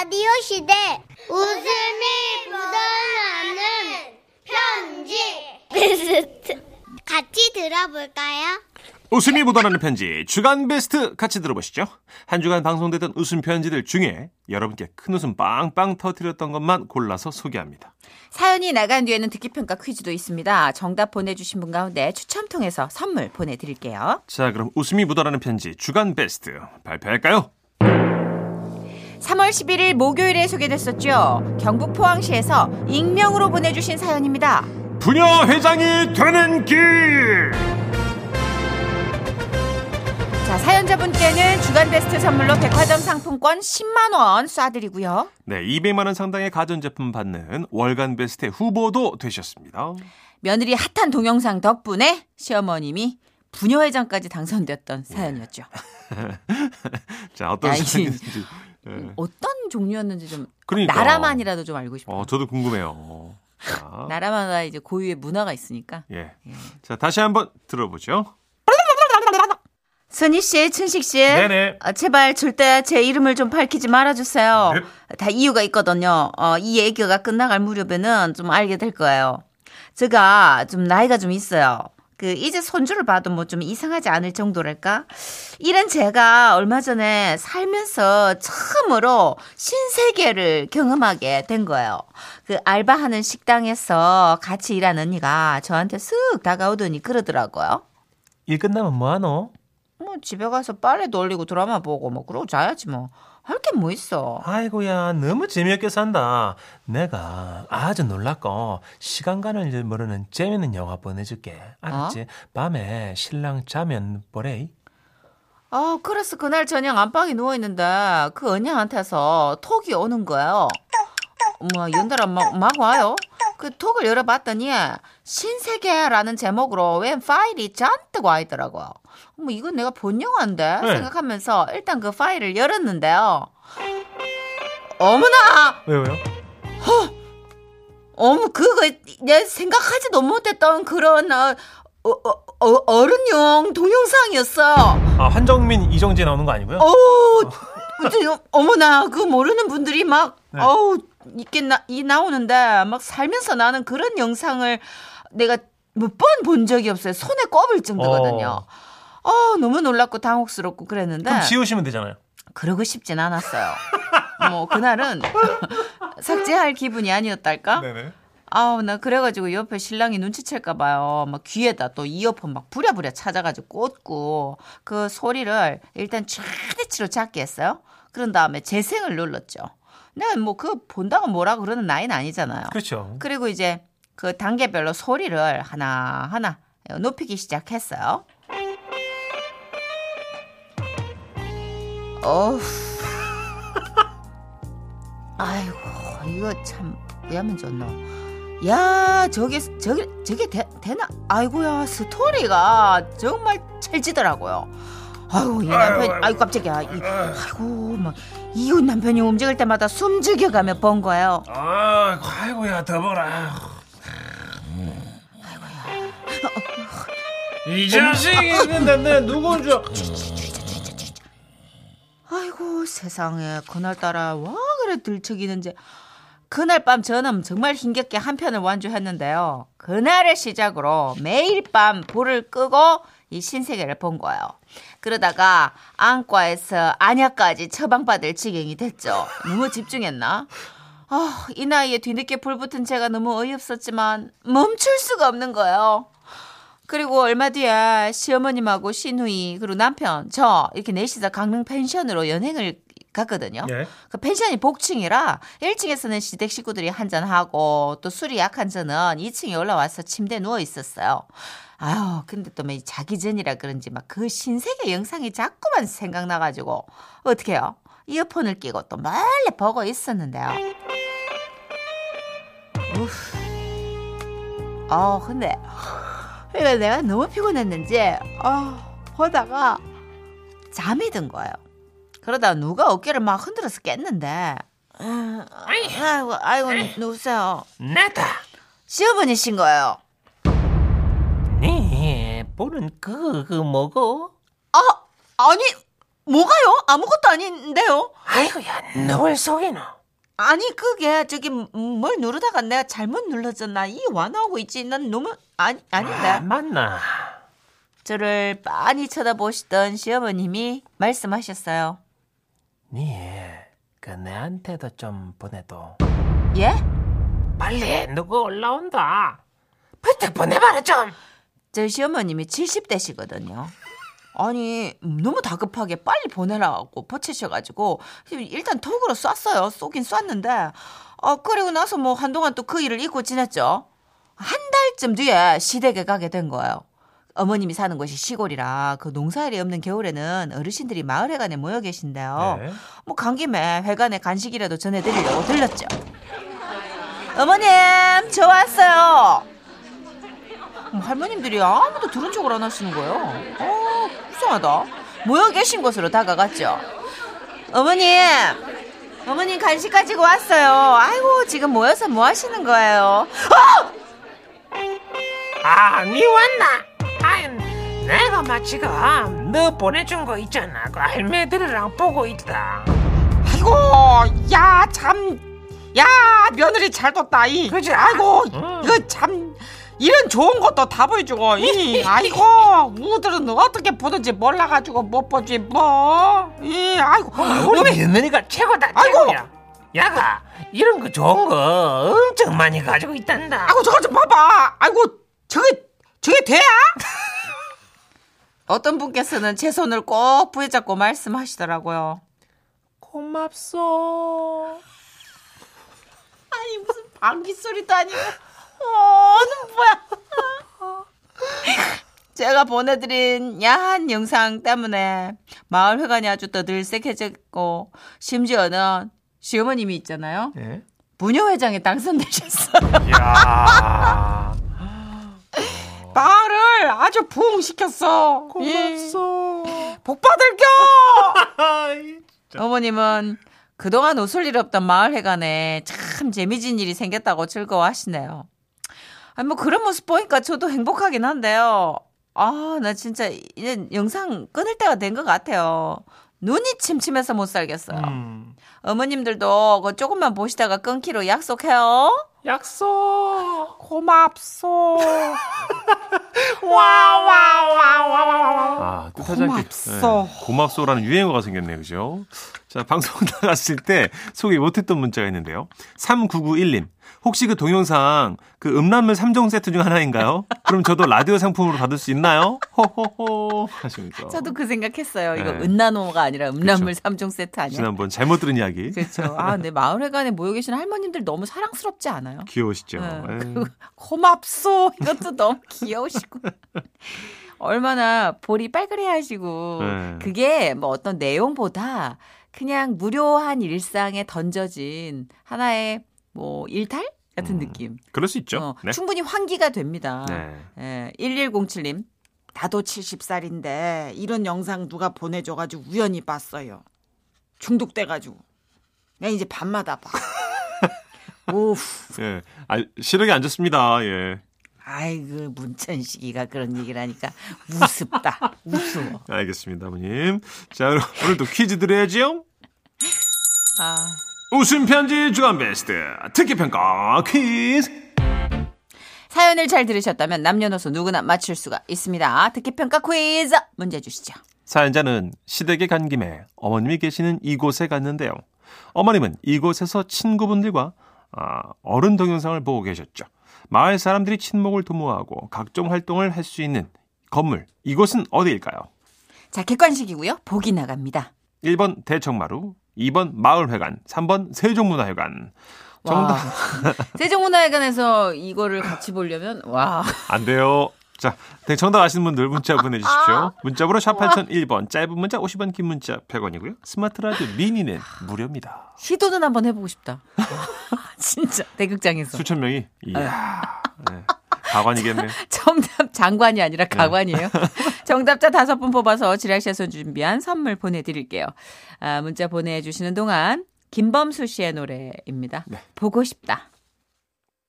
라디오 시대 웃음이 묻어나는 편지 같이 들어볼까요? 웃음이 묻어나는 편지 주간 베스트 같이 들어보시죠. 한 주간 방송되던 웃음 편지들 중에 여러분께 큰 웃음 빵빵 터뜨렸던 것만 골라서 소개합니다. 사연이 나간 뒤에는 듣기 평가 퀴즈도 있습니다. 정답 보내주신 분 가운데 추첨 통해서 선물 보내드릴게요. 자, 그럼 웃음이 묻어나는 편지 주간 베스트 발표할까요? 3월 11일 목요일에 소개됐었죠. 경북 포항시에서 익명으로 보내주신 사연입니다. 부녀 회장이 되는 길. 자, 사연자분께는 주간 베스트 선물로 백화점 상품권 10만 원 쏴드리고요. 네, 200만 원 상당의 가전제품 받는 월간 베스트 후보도 되셨습니다. 며느리 핫한 동영상 덕분에 시어머님이 부녀회장까지 당선됐던 사연이었죠. 자, 어떤 사연인지. 예. 어떤 종류였는지 좀 그러니까. 나라만이라도 좀 알고 싶어요. 어, 저도 궁금해요. 자, 나라마다 이제 고유의 문화가 있으니까. 예. 자, 다시 한번 들어보죠. 선희 씨, 춘식 씨. 네네. 아, 제발 절대 제 이름을 좀 밝히지 말아주세요. 다 이유가 있거든요. 어, 이 얘기가 끝나갈 무렵에는 좀 알게 될 거예요. 제가 좀 나이가 좀 있어요. 그 이제 손주를 봐도 뭐 좀 이상하지 않을 정도랄까? 이런 제가 얼마 전에 살면서 처음으로 신세계를 경험하게 된 거예요. 그 알바하는 식당에서 같이 일하는 언니가 저한테 쓱 다가오더니 그러더라고요. 일 끝나면 뭐하노? 뭐 집에 가서 빨래 돌리고 드라마 보고 뭐 그러고 자야지 뭐. 할 게 뭐 있어. 아이고야 너무 재미없게 산다. 내가 아주 놀랍고 시간 가는 줄 모르는 재밌는 영화 보내줄게. 알았지? 밤에 신랑 자면 보래. 아, 그래서 그날 저녁 안방에 누워있는데 그 언니한테서 톡이 오는 거예요. 뭐 연달아 막, 막 와요. 그 톡을 열어봤더니 신세계라는 제목으로 웬 파일이 잔뜩 와 있더라고요. 뭐 이건 내가 본 영화인데 네. 생각하면서 일단 그 파일을 열었는데요. 어머나! 왜요? 왜요? 어머 그거 내 생각하지도 못했던 그런 어, 어, 어, 어, 어 른용 동영상이었어. 아 한정민 이정재 나오는 거 아니고요? 저, 어머나, 그 모르는 분들이 막, 네. 어우, 이게 나, 이 나오는데, 막 살면서 나는 그런 영상을 내가 몇 번 본 적이 없어요. 손에 꼽을 정도거든요. 어, 너무 놀랍고 당혹스럽고 그랬는데, 그럼 지우시면 되잖아요. 그러고 싶진 않았어요. 뭐, 그날은 삭제할 기분이 아니었달까? 네네. 아우, 나 그래가지고 옆에 신랑이 눈치챌까 봐요. 막 귀에다 또 이어폰 막 부랴부랴 찾아가지고 꽂고 그 소리를 일단 최대치로 작게 했어요. 그런 다음에 재생을 눌렀죠. 내가 뭐그 본다고 뭐라 그러는 나이는 아니잖아요. 그렇죠. 그리고 이제 그 단계별로 소리를 하나 하나 높이기 시작했어요. 어후. 아이고, 이거 참, 왜 하면 좋노? 야, 저게, 저게, 저게 되, 되나? 아이고야, 스토리가 정말 찰지더라고요. 아이고, 이 남편, 아이고, 깜짝이야. 이, 아이고, 막, 이웃 남편이 움직일 때마다 숨 죽여가며 본 거예요. 아, 아이고야 더보라. 이 자식이 내 누군 줄? 아이고 세상에 그날따라 와 그래 들썩이는지 그날 밤 저는 정말 힘겹게 한 편을 완주했는데요. 그날을 시작으로 매일 밤 불을 끄고 이 신세계를 본 거예요. 그러다가 안과에서 안약까지 처방받을 지경이 됐죠. 너무 집중했나? 아, 이 나이에 뒤늦게 불붙은 제가 너무 어이없었지만 멈출 수가 없는 거예요. 그리고 얼마 뒤에 시어머님하고 시누이 그리고 남편 저 이렇게 넷이서 강릉 펜션으로 여행을 갔거든요. 예. 그 펜션이 복층이라 1층에서는 시댁 식구들이 한잔 하고 또 술이 약한 저는 2층에 올라와서 침대에 누워 있었어요. 아유, 근데 또뭐 자기 전이라 그런지 막 그 신세계 영상이 자꾸만 생각나가지고 어떻게 해요? 이어폰을 끼고 또 멀리 보고 있었는데요. 우후. 어, 근데 내가 너무 피곤했는지 아 보다가 잠이 든 거예요. 그러다 누가 어깨를 막 흔들어서 깼는데 아, 아이고 아이고 누구세요? 나다. 시어머니신 거예요. 네, 보는 그, 그 뭐고? 아 아니 뭐가요? 아무것도 아닌데요? 아이고야, 누굴 속이노? 아니 그게 저기 음, 뭘 누르다가 내가 잘못 눌렀잖아. 이 완화하고 있지. 난 너무 아니 아닌데. 아, 맞나? 저를 빤히 쳐다보시던 시어머님이 말씀하셨어요. 니, 그 내한테도 좀 보내도. 예? 빨리 누구 올라온다. 부탁 보내봐라 좀. 저 시어머님이 70대시거든요. 아니 음, 너무 다급하게 빨리 보내라고 버치셔가지고 일단 톡으로 쐈어요. 쏘긴 쐈는데 어 그리고 나서 뭐 한동안 또 그 일을 잊고 지냈죠. 한 달쯤 뒤에 시댁에 가게 된 거예요. 어머님이 사는 곳이 시골이라 그 농사일이 없는 겨울에는 어르신들이 마을 회관에 모여 계신데요. 네. 뭐 간 김에 회관에 간식이라도 전해드리려고 들렀죠. 어머님 저 왔어요. 음, 할머님들이 아무도 들은 척을 안 하시는 거예요. 어, 불쌍하다. 모여 계신 곳으로 다가갔죠. 어머님, 어머님 간식 가지고 왔어요. 아이고 지금 모여서 뭐 하시는 거예요? 아, 니 왔나? 내가 마치가 너 보내준 거 있잖아. 그 할매들이랑 보고 있다. 아이고 야참야 며느리 잘 뒀다 이 그지? 아이고 응. 이거 참 이런 좋은 것도 다 보여주고 이 아이고 우들은 어떻게 보든지 몰라가지고 못 보지 뭐이 아이고 우리 며느리가 최고다. 아이고. 최고야. 야가 이런 거 좋은 거 엄청 많이 가지고 있단다. 아이고 저거 좀 봐봐 아이고 저게 저게 돼야 어떤 분께서는 제 손을 꼭 부여잡고 말씀하시더라고요. 고맙소. 아니 무슨 방귀 소리도 아니고 어는 뭐야? 제가 보내드린 야한 영상 때문에 마을 회관이 아주 떠들썩해졌고 심지어는 시어머님이 있잖아요. 예? 부녀회장에 당선되셨어요. 야. 나를 아주 부흥시켰어 고맙소. 복 받을겨 어머님은 그동안 웃을 일 없던 마을 회관에 참 재미진 일이 생겼다고 즐거워하시네요. 아니 뭐 그런 모습 보니까 저도 행복하긴 한데요. 아, 나 진짜 이제 영상 끊을 때가 된 것 같아요. 눈이 침침해서 못 살겠어요. 음. 어머님들도 그 조금만 보시다가 끊기로 약속해요. 약속. 고맙소 아, 뜻하지 않게 고맙소. 예, 고맙소라는 유행어가 생겼네요. 그죠? 자, 방송 나갔을 때 소개 못했던 문자가 있는데요. 3991님. 혹시 그 동영상 그 음란물 3종 세트 중 하나인가요? 그럼 저도 라디오 상품으로 받을 수 있나요? 호호호 하시면서. 저도 그 생각했어요. 이거 네. 은나노가 아니라 음란물. 삼 3종 세트 아니야? 지난번 잘못 들은 이야기. 그렇죠. 아, 네 마을 회관에 모여 계신 할머님들 너무 사랑스럽지 않아요? 귀여우시죠? 네. 예. 그 고맙소 이것도 너무 귀여우시고 얼마나 볼이 빨그레 하시고 네. 그게 뭐 어떤 내용보다 그냥 무료한 일상에 던져진 하나의 뭐 일탈 같은 음, 느낌. 그럴 수 있죠. 어, 네. 충분히 환기가 됩니다. 네. 예, 1107님. 나도 70살인데 이런 영상 누가 보내줘 가지고 우연히 봤어요. 중독돼 가지고. 내가 이제 밤마다 봐. 오우. 예. 아, 시력이 안 좋습니다. 예. 아이고 문천식이가 그런 얘기를 하니까 우습다. 우스워. 알겠습니다, 아버님. 자, 그럼 오늘도 퀴즈 드려야지요. 아. 웃음 편지 주간 베스트 특기 평가 퀴즈. 사연을 잘 들으셨다면 남녀노소 누구나 맞출 수가 있습니다. 듣기평가 퀴즈 문제 주시죠. 사연자는 시댁에 간 김에 어머님이 계시는 이곳에 갔는데요. 어머님은 이곳에서 친구분들과 아, 어른 동영상을 보고 계셨죠. 마을 사람들이 친목을 도모하고 각종 활동을 할 수 있는 건물. 이곳은 어디일까요? 자, 객관식이고요. 보기 나갑니다. 1번 대청마루, 2번 마을회관, 3번 세종문화회관. 정답 와. 세종문화회관에서 이거를 같이 보려면 와. 안 돼요. 자, 네, 정답 아시는 분들 문자 보내주십시오. 문자번호 샵 8001번, 짧은 문자 50원, 긴 문자 100원이고요. 스마트 라디오 미니는 무료입니다. 시도는 한번 해보고 싶다. 진짜 대극장에서 수천 명이 이야 네, 가관이겠네요. 정답 장관이 아니라 가관이에요. 정답자 다섯 분 뽑아서 지라시에서 준비한 선물 보내드릴게요. 아, 문자 보내주시는 동안 김범수 씨의 노래입니다. 보고 싶다.